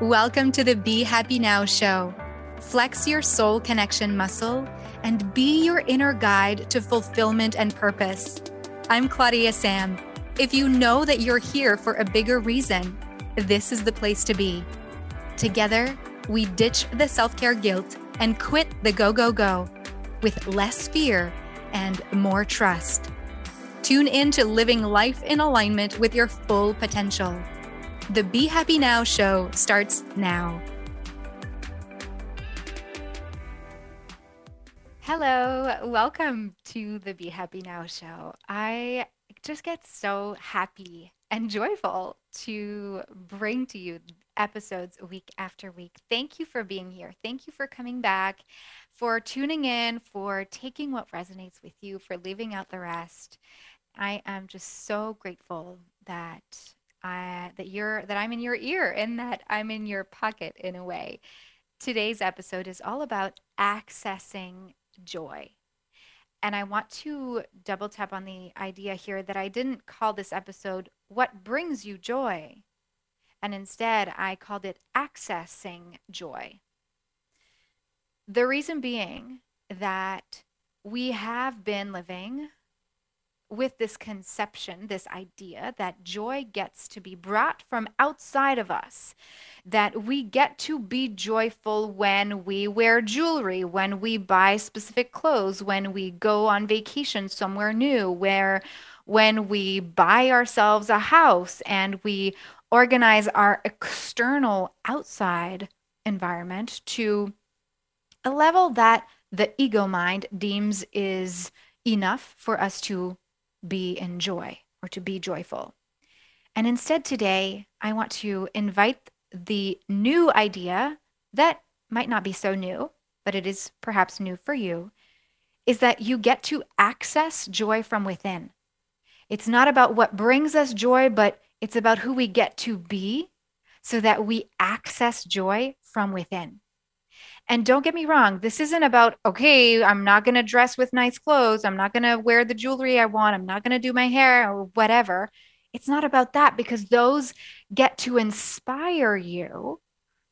Welcome to the Be Happy Now show. Flex your soul connection muscle and be your inner guide to fulfillment and purpose. I'm Claudia Sam. If you know that you're here for a bigger reason, this is the place to be. Together, we ditch the self care guilt and quit the go, go, go with less fear and more trust. Tune in to living life in alignment with your full potential. The Be Happy Now show starts now. Hello, welcome to the Be Happy Now show. I just get so happy and joyful to bring to you episodes week after week. Thank you for being here. Thank you for coming back, for tuning in, for taking what resonates with you, for leaving out the rest. I am just so grateful that uh, that you're that I'm in your ear and that I'm in your pocket in a way. Today's episode is all about accessing joy. And I want to double tap on the idea here that I didn't call this episode What Brings You Joy? And instead, I called it Accessing Joy. The reason being that we have been living with this conception, this idea that joy gets to be brought from outside of us, that we get to be joyful when we wear jewelry, when we buy specific clothes, when we go on vacation somewhere new, where when we buy ourselves a house and we organize our external outside environment to a level that the ego mind deems is enough for us to be in joy or to be joyful. And instead, today, I want to invite the new idea that might not be so new, but it is perhaps new for you, is that you get to access joy from within. It's not about what brings us joy, but it's about who we get to be so that we access joy from within. And don't get me wrong, this isn't about, okay, I'm not going to dress with nice clothes. I'm not going to wear the jewelry I want. I'm not going to do my hair or whatever. It's not about that because those get to inspire you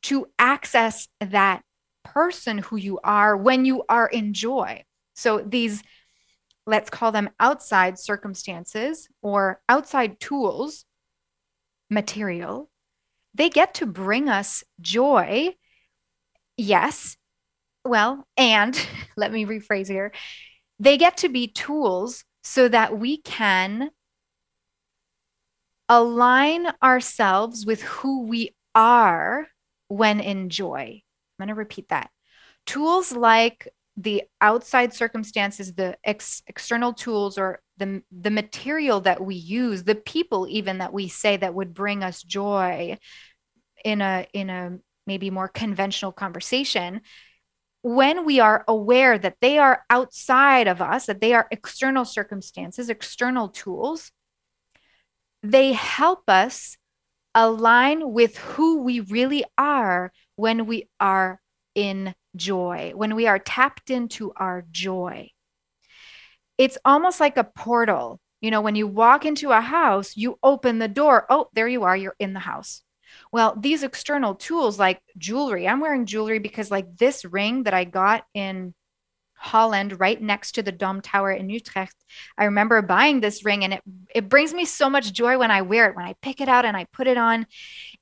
to access that person who you are when you are in joy. So these, let's call them outside circumstances or outside tools, material, they get to bring us joy yes. Well, and let me rephrase here they get to be tools so that we can align ourselves with who we are when in joy. I'm going to repeat that. Tools like the outside circumstances, the ex- external tools, or the, the material that we use, the people even that we say that would bring us joy in a in a maybe more conventional conversation when we are aware that they are outside of us, that they are external circumstances, external tools, they help us align with who we really are when we are in joy, when we are tapped into our joy. It's almost like a portal. You know, when you walk into a house, you open the door. Oh, there you are. You're in the house. Well, these external tools like jewelry, I'm wearing jewelry because, like, this ring that I got in Holland, right next to the Dom Tower in Utrecht. I remember buying this ring and it, it brings me so much joy when I wear it. When I pick it out and I put it on,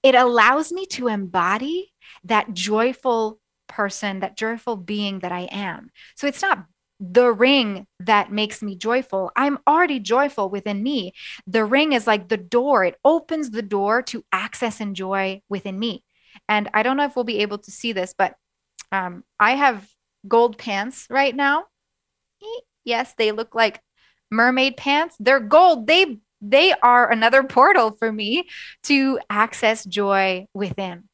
it allows me to embody that joyful person, that joyful being that I am. So it's not the ring that makes me joyful. I'm already joyful within me. The ring is like the door, it opens the door to access and joy within me. And I don't know if we'll be able to see this, but um, I have gold pants right now. Yes, they look like mermaid pants. They're gold. They they are another portal for me to access joy within.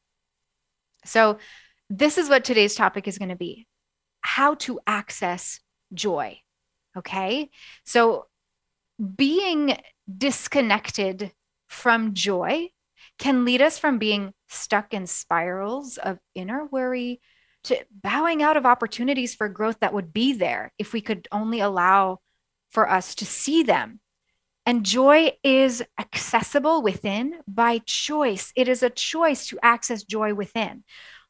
So, this is what today's topic is going to be how to access joy. Okay. So being disconnected from joy can lead us from being stuck in spirals of inner worry to bowing out of opportunities for growth that would be there if we could only allow for us to see them And joy is accessible within by choice. It is a choice to access joy within.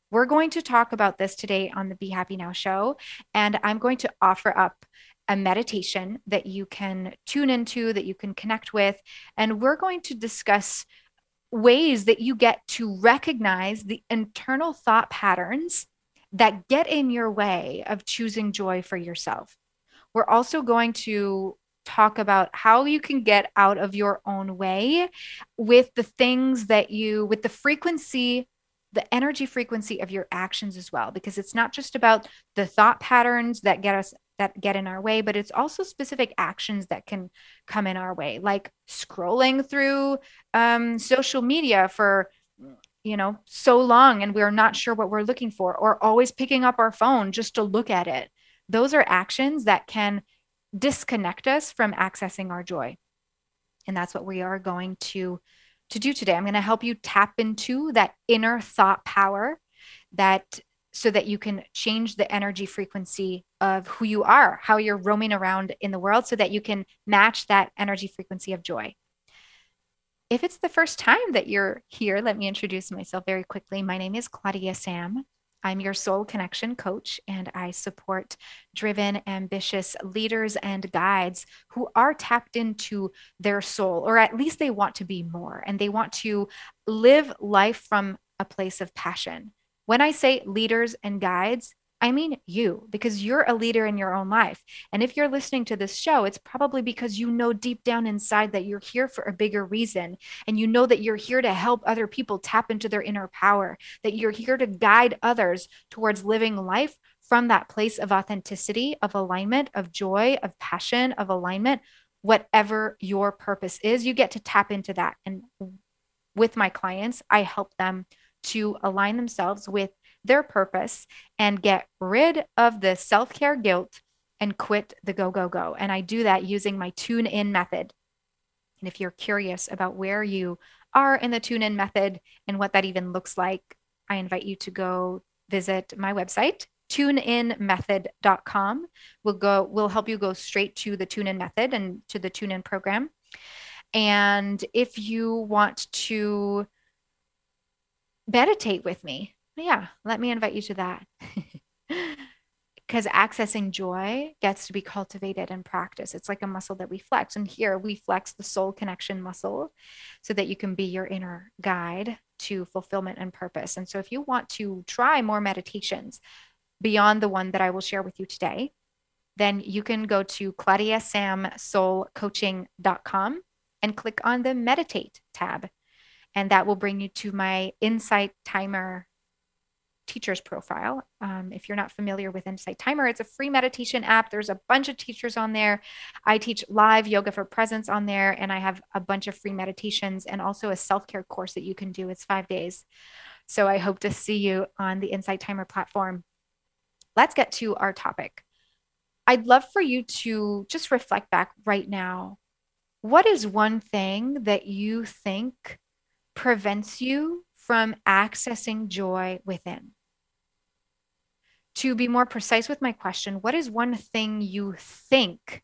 We're going to talk about this today on the Be Happy Now show. And I'm going to offer up a meditation that you can tune into, that you can connect with. And we're going to discuss ways that you get to recognize the internal thought patterns that get in your way of choosing joy for yourself. We're also going to talk about how you can get out of your own way with the things that you, with the frequency, the energy frequency of your actions as well, because it's not just about the thought patterns that get us that get in our way, but it's also specific actions that can come in our way, like scrolling through um, social media for you know so long and we're not sure what we're looking for or always picking up our phone just to look at it those are actions that can disconnect us from accessing our joy. And that's what we are going to to do today. I'm going to help you tap into that inner thought power that so that you can change the energy frequency of who you are, how you're roaming around in the world so that you can match that energy frequency of joy. If it's the first time that you're here, let me introduce myself very quickly. My name is Claudia Sam. I'm your soul connection coach, and I support driven, ambitious leaders and guides who are tapped into their soul, or at least they want to be more and they want to live life from a place of passion. When I say leaders and guides, I mean you, because you're a leader in your own life. And if you're listening to this show, it's probably because you know deep down inside that you're here for a bigger reason. And you know that you're here to help other people tap into their inner power, that you're here to guide others towards living life from that place of authenticity, of alignment, of joy, of passion, of alignment, whatever your purpose is, you get to tap into that. And with my clients, I help them to align themselves with their purpose and get rid of the self care guilt and quit the go, go, go. And I do that using my tune in method. And if you're curious about where you are in the tune in method and what that even looks like, I invite you to go visit my website, tuneinmethod.com. We'll go, we'll help you go straight to the tune in method and to the tune in program. And if you want to meditate with me, yeah, let me invite you to that. Because accessing joy gets to be cultivated and practiced. It's like a muscle that we flex. And here we flex the soul connection muscle so that you can be your inner guide to fulfillment and purpose. And so if you want to try more meditations beyond the one that I will share with you today, then you can go to claudiasamsoulcoaching.com and click on the meditate tab. And that will bring you to my insight timer teacher's profile. Um, if you're not familiar with Insight Timer, it's a free meditation app. There's a bunch of teachers on there. I teach live yoga for presence on there, and I have a bunch of free meditations and also a self care course that you can do. It's five days. So I hope to see you on the Insight Timer platform. Let's get to our topic. I'd love for you to just reflect back right now. What is one thing that you think prevents you from accessing joy within? To be more precise with my question, what is one thing you think,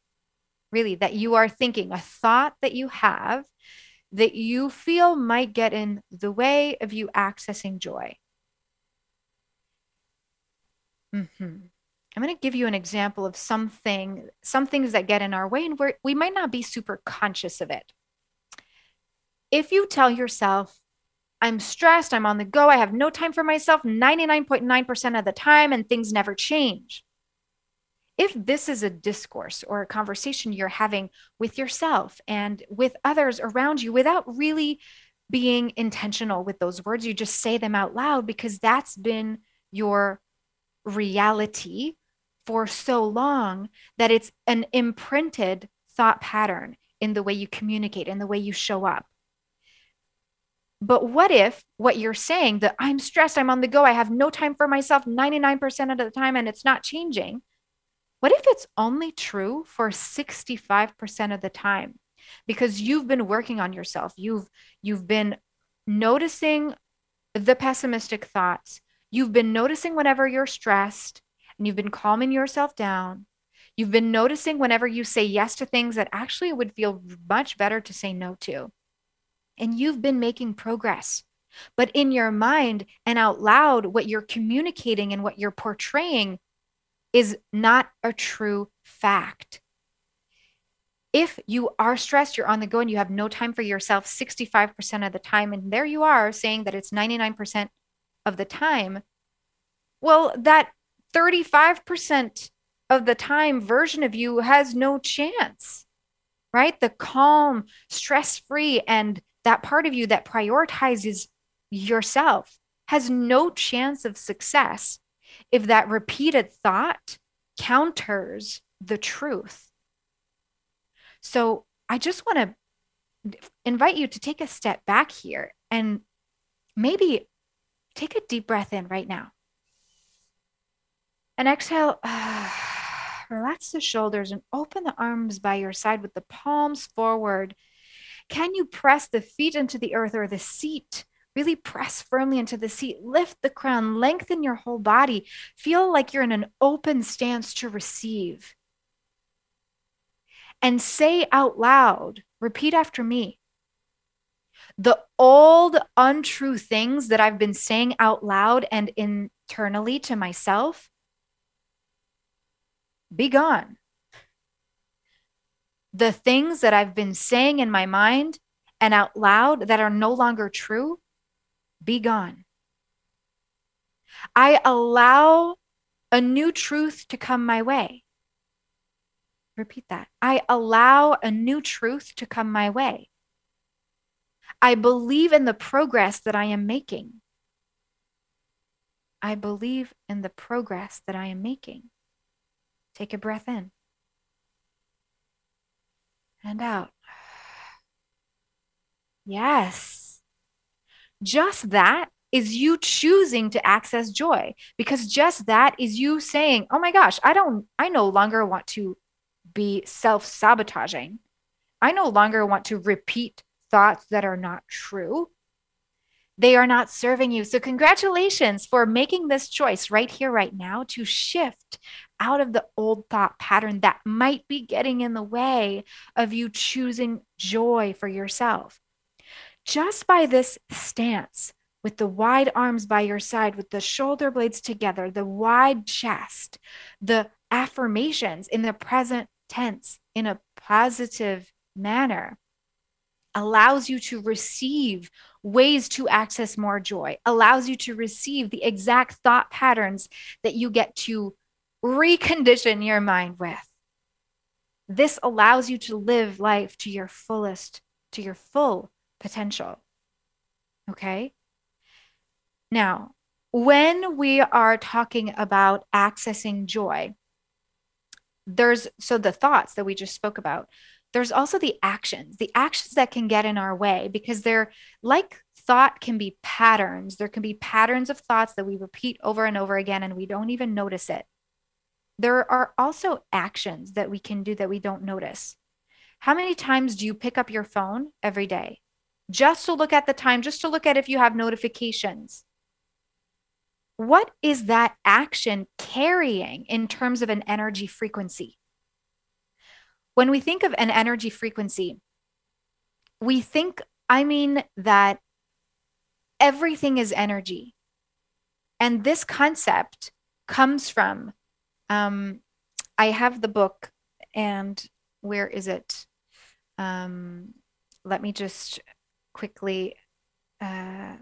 really, that you are thinking, a thought that you have that you feel might get in the way of you accessing joy? Mm-hmm. I'm going to give you an example of something, some things that get in our way, and where we might not be super conscious of it. If you tell yourself, I'm stressed. I'm on the go. I have no time for myself 99.9% of the time, and things never change. If this is a discourse or a conversation you're having with yourself and with others around you without really being intentional with those words, you just say them out loud because that's been your reality for so long that it's an imprinted thought pattern in the way you communicate, in the way you show up. But what if what you're saying that I'm stressed, I'm on the go, I have no time for myself 99% of the time and it's not changing? What if it's only true for 65% of the time? Because you've been working on yourself. You've you've been noticing the pessimistic thoughts. You've been noticing whenever you're stressed and you've been calming yourself down. You've been noticing whenever you say yes to things that actually would feel much better to say no to. And you've been making progress. But in your mind and out loud, what you're communicating and what you're portraying is not a true fact. If you are stressed, you're on the go, and you have no time for yourself 65% of the time, and there you are saying that it's 99% of the time, well, that 35% of the time version of you has no chance, right? The calm, stress free, and that part of you that prioritizes yourself has no chance of success if that repeated thought counters the truth. So I just want to invite you to take a step back here and maybe take a deep breath in right now. And exhale, relax the shoulders and open the arms by your side with the palms forward. Can you press the feet into the earth or the seat Really press firmly into the seat. Lift the crown, lengthen your whole body. Feel like you're in an open stance to receive. And say out loud, repeat after me. The old untrue things that I've been saying out loud and internally to myself, be gone. The things that I've been saying in my mind and out loud that are no longer true, be gone. I allow a new truth to come my way. Repeat that. I allow a new truth to come my way. I believe in the progress that I am making. I believe in the progress that I am making. Take a breath in and out. Yes. Just that is you choosing to access joy because just that is you saying, "Oh my gosh, I don't I no longer want to be self-sabotaging. I no longer want to repeat thoughts that are not true. They are not serving you. So, congratulations for making this choice right here, right now, to shift out of the old thought pattern that might be getting in the way of you choosing joy for yourself just by this stance, with the wide arms by your side, with the shoulder blades together, the wide chest, the affirmations in the present tense in a positive manner allows you to receive ways to access more joy, allows you to receive the exact thought patterns that you get to recondition your mind with. This allows you to live life to your fullest, to your full potential. Okay. Now, when we are talking about accessing joy, there's so the thoughts that we just spoke about, there's also the actions, the actions that can get in our way because they're like thought can be patterns. There can be patterns of thoughts that we repeat over and over again and we don't even notice it. There are also actions that we can do that we don't notice. How many times do you pick up your phone every day? just to look at the time, just to look at if you have notifications. What is that action carrying in terms of an energy frequency? When we think of an energy frequency, we think, I mean, that everything is energy. And this concept comes from, um, I have the book, and where is it? Um, let me just quickly uh,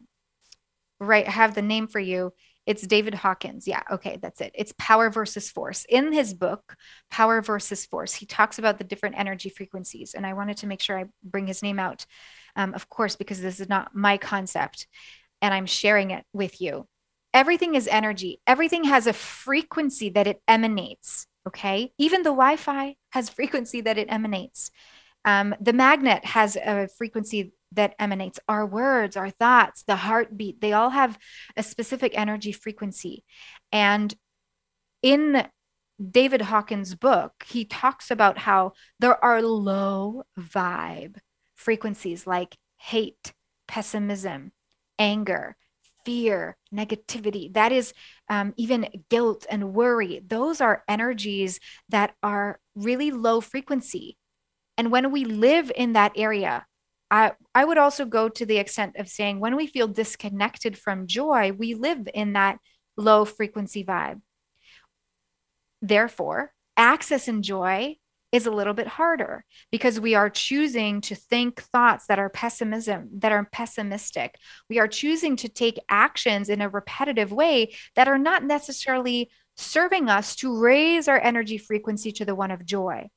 right have the name for you it's david hawkins. Yeah okay that's it. It's power versus force. In his book power versus force he talks about the different energy frequencies and i wanted to make sure i bring his name out um, of course because this is not my concept and i'm sharing it with you. Everything is energy. Everything has a frequency that it emanates okay? Even the wi-fi has frequency that it emanates. Um, the magnet has a frequency that emanates our words our thoughts the heartbeat they all have a specific energy frequency and in david hawkins book he talks about how there are low vibe frequencies like hate pessimism anger fear, negativity. That is um, even guilt and worry. Those are energies that are really low frequency. And when we live in that area, I, I would also go to the extent of saying when we feel disconnected from joy, we live in that low frequency vibe. Therefore, access and joy is a little bit harder because we are choosing to think thoughts that are pessimism that are pessimistic. We are choosing to take actions in a repetitive way that are not necessarily serving us to raise our energy frequency to the one of joy.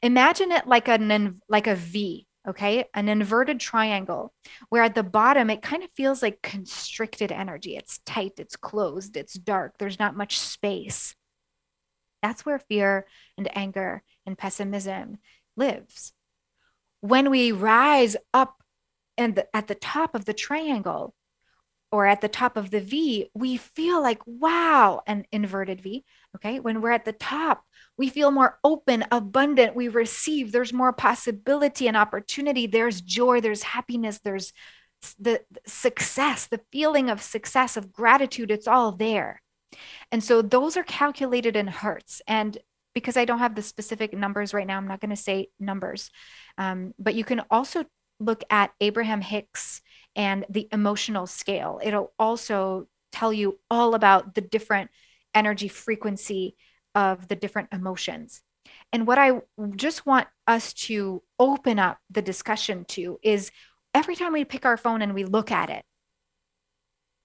Imagine it like an like a v okay an inverted triangle where at the bottom it kind of feels like constricted energy it's tight it's closed it's dark there's not much space that's where fear and anger and pessimism lives. When we rise up and at the top of the triangle or at the top of the V, we feel like, wow, an inverted V. Okay. When we're at the top, we feel more open, abundant. We receive, there's more possibility and opportunity. There's joy, there's happiness, there's the success, the feeling of success, of gratitude. It's all there. And so those are calculated in hertz. And because I don't have the specific numbers right now, I'm not going to say numbers. Um, but you can also look at Abraham Hicks and the emotional scale. It'll also tell you all about the different energy frequency of the different emotions. And what I just want us to open up the discussion to is every time we pick our phone and we look at it,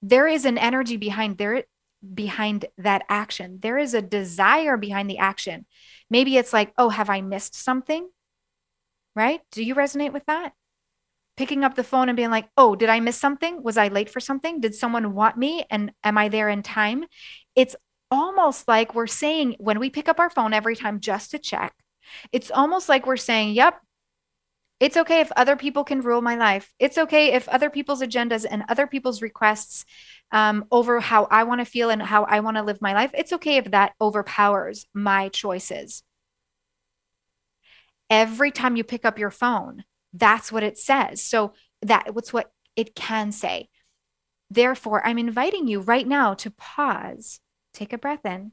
there is an energy behind there behind that action. There is a desire behind the action. Maybe it's like, oh, have I missed something? Right? Do you resonate with that? Picking up the phone and being like, oh, did I miss something? Was I late for something? Did someone want me? And am I there in time? It's almost like we're saying when we pick up our phone every time just to check, it's almost like we're saying, yep, it's okay if other people can rule my life. It's okay if other people's agendas and other people's requests um, over how I want to feel and how I want to live my life. It's okay if that overpowers my choices. Every time you pick up your phone, that's what it says. So that what's what it can say. Therefore, I'm inviting you right now to pause, take a breath in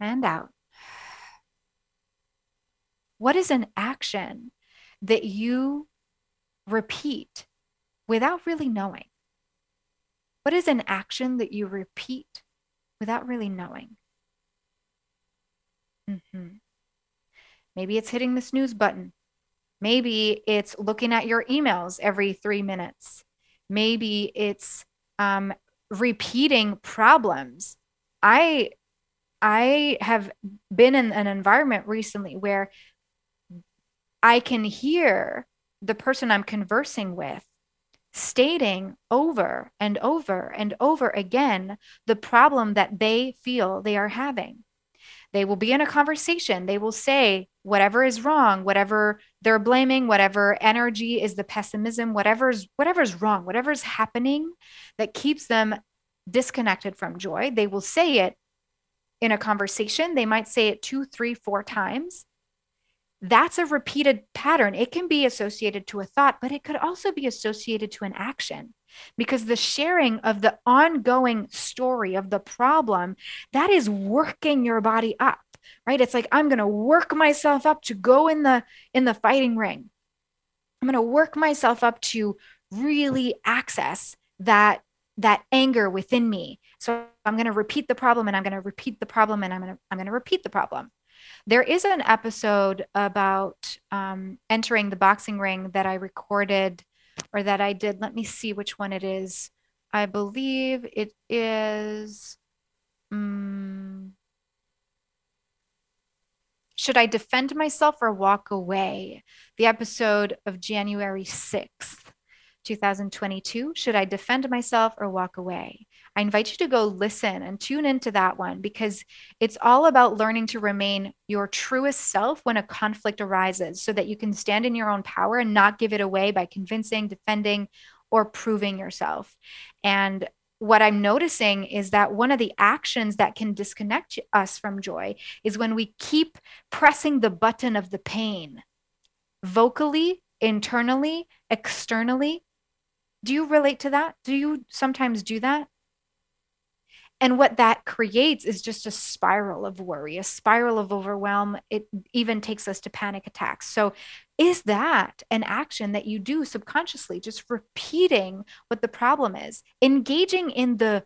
and out what is an action that you repeat without really knowing? What is an action that you repeat without really knowing? Mm-hmm. Maybe it's hitting the snooze button. Maybe it's looking at your emails every three minutes. Maybe it's um, repeating problems. I I have been in an environment recently where I can hear the person I'm conversing with stating over and over and over again the problem that they feel they are having. They will be in a conversation. They will say whatever is wrong, whatever they're blaming, whatever energy is the pessimism, whatever's whatever's wrong, whatever's happening that keeps them disconnected from joy. They will say it in a conversation. They might say it two, three, four times that's a repeated pattern. It can be associated to a thought, but it could also be associated to an action because the sharing of the ongoing story of the problem that is working your body up right? It's like i'm going to work myself up to go in the in the fighting ring. I'm going to work myself up to really access that that anger within me. So i'm going to repeat the problem and i'm going to repeat the problem and i'm going to i'm going to repeat the problem. There is an episode about um, entering the boxing ring that I recorded or that I did. Let me see which one it is. I believe it is. Um, should I defend myself or walk away? The episode of January 6th, 2022. Should I defend myself or walk away? I invite you to go listen and tune into that one because it's all about learning to remain your truest self when a conflict arises so that you can stand in your own power and not give it away by convincing, defending, or proving yourself. And what I'm noticing is that one of the actions that can disconnect us from joy is when we keep pressing the button of the pain vocally, internally, externally, Do you relate to that? Do you sometimes do that? And what that creates is just a spiral of worry, a spiral of overwhelm. It even takes us to panic attacks. So, is that an action that you do subconsciously, just repeating what the problem is, engaging in the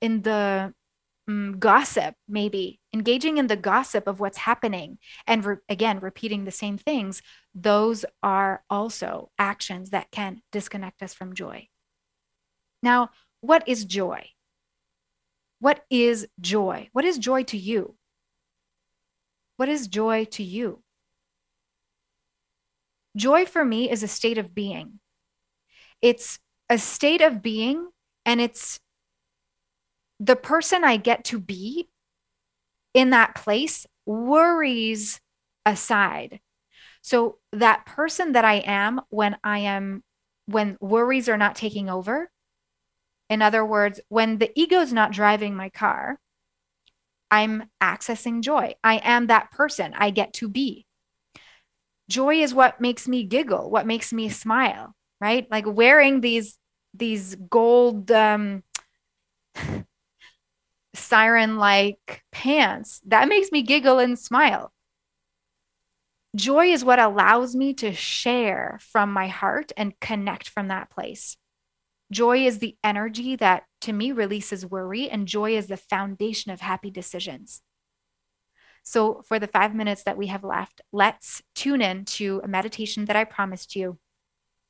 in the um, gossip, maybe engaging in the gossip of what's happening, and re- again repeating the same things? Those are also actions that can disconnect us from joy. Now, what is joy? What is joy? What is joy to you? What is joy to you? Joy for me is a state of being. It's a state of being, and it's the person I get to be in that place, worries aside. So, that person that I am when I am, when worries are not taking over, in other words, when the ego is not driving my car, I'm accessing joy. I am that person I get to be. Joy is what makes me giggle, what makes me smile, right? Like wearing these these gold um, siren like pants, that makes me giggle and smile. Joy is what allows me to share from my heart and connect from that place. Joy is the energy that to me releases worry, and joy is the foundation of happy decisions. So, for the five minutes that we have left, let's tune in to a meditation that I promised you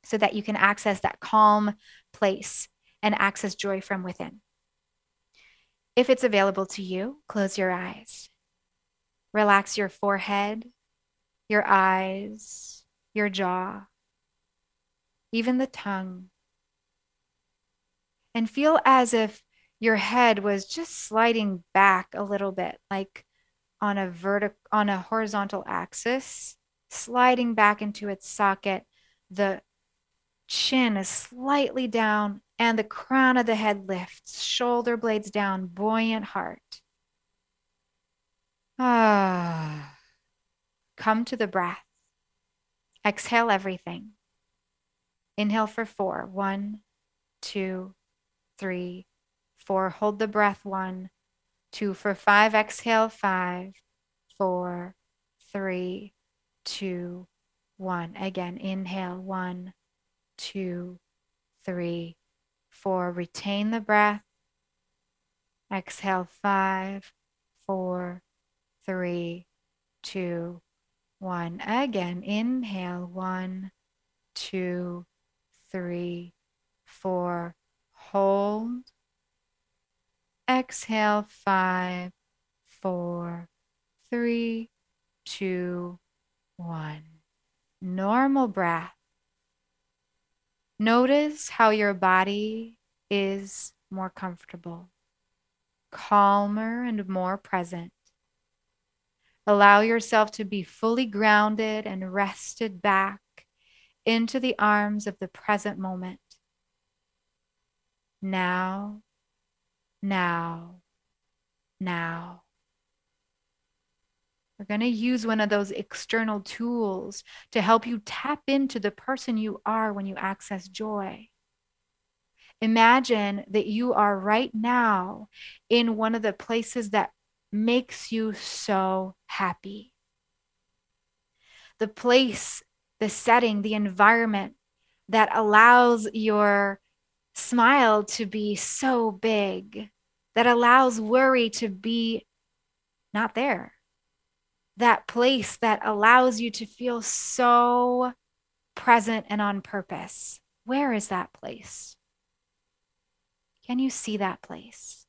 so that you can access that calm place and access joy from within. If it's available to you, close your eyes. Relax your forehead, your eyes, your jaw, even the tongue and feel as if your head was just sliding back a little bit like on a vertical on a horizontal axis sliding back into its socket. The chin is slightly down and the crown of the head lifts shoulder blades down buoyant heart. Ah. Come to the breath. Exhale everything. Inhale for four. One two three, four. Hold the breath. One, two. For five, exhale. Five, four, three, two, one. Again, inhale. One, two, three, four. Retain the breath. Exhale. Five, four, three, two, one. Again, inhale. One, two, three, four hold. Exhale, five, four, three, two, one. Normal breath. Notice how your body is more comfortable, calmer, and more present. Allow yourself to be fully grounded and rested back into the arms of the present moment now, now, now. We're going to use one of those external tools to help you tap into the person you are when you access joy. Imagine that you are right now in one of the places that makes you so happy. The place, the setting, the environment that allows your smile to be so big that allows worry to be not there. That place that allows you to feel so present and on purpose. Where is that place? Can you see that place?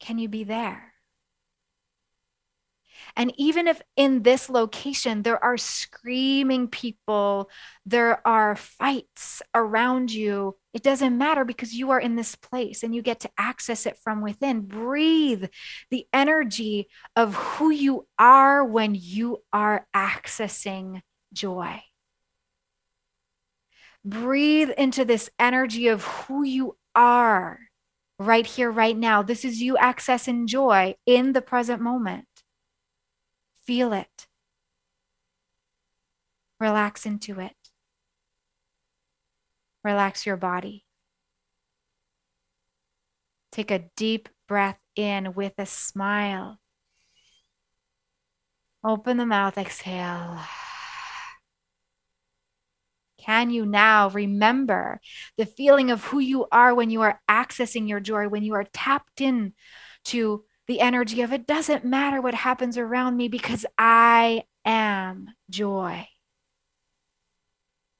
Can you be there? And even if in this location there are screaming people, there are fights around you, it doesn't matter because you are in this place and you get to access it from within. Breathe the energy of who you are when you are accessing joy. Breathe into this energy of who you are right here, right now. This is you accessing joy in the present moment. Feel it. Relax into it. Relax your body. Take a deep breath in with a smile. Open the mouth, exhale. Can you now remember the feeling of who you are when you are accessing your joy, when you are tapped in to the energy of it doesn't matter what happens around me because I am joy?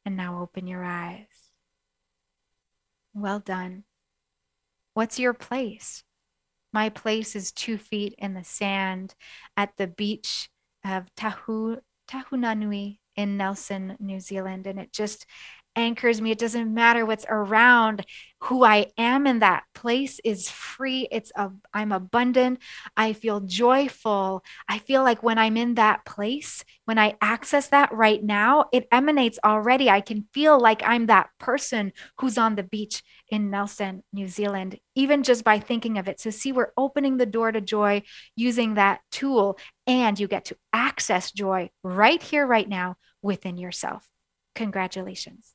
And now open your eyes. Well done. What's your place? My place is two feet in the sand at the beach of Tahu, Tahunanui in Nelson, New Zealand. And it just anchors me. It doesn't matter what's around. Who I am in that place is free. It's a I'm abundant. I feel joyful. I feel like when I'm in that place, when I access that right now, it emanates already. I can feel like I'm that person who's on the beach in Nelson, New Zealand, even just by thinking of it. So see, we're opening the door to joy using that tool and you get to access joy right here right now within yourself. Congratulations.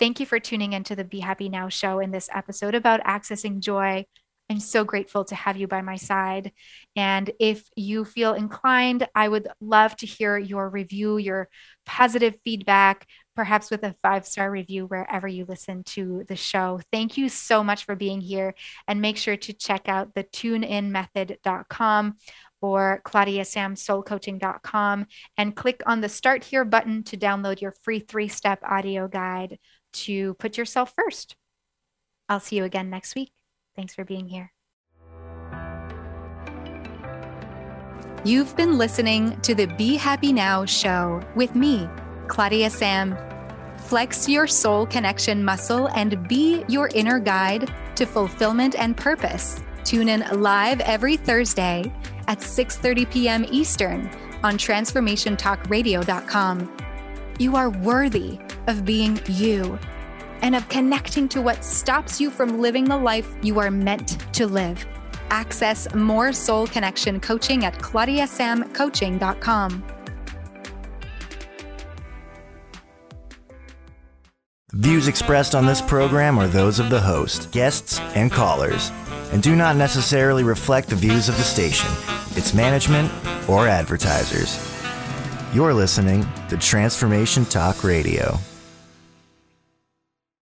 Thank you for tuning into the Be Happy Now show in this episode about accessing joy. I'm so grateful to have you by my side. And if you feel inclined, I would love to hear your review, your positive feedback, perhaps with a five star review wherever you listen to the show. Thank you so much for being here. And make sure to check out the tuneinmethod.com or claudiasamsoulcoaching.com and click on the Start Here button to download your free three step audio guide to put yourself first. I'll see you again next week. Thanks for being here. You've been listening to the Be Happy Now show with me, Claudia Sam. Flex your soul connection muscle and be your inner guide to fulfillment and purpose. Tune in live every Thursday at 6:30 p.m. Eastern on transformationtalkradio.com. You are worthy of being you and of connecting to what stops you from living the life you are meant to live. Access more soul connection coaching at claudiasamcoaching.com. Views expressed on this program are those of the host, guests, and callers, and do not necessarily reflect the views of the station, its management, or advertisers. You're listening to Transformation Talk Radio.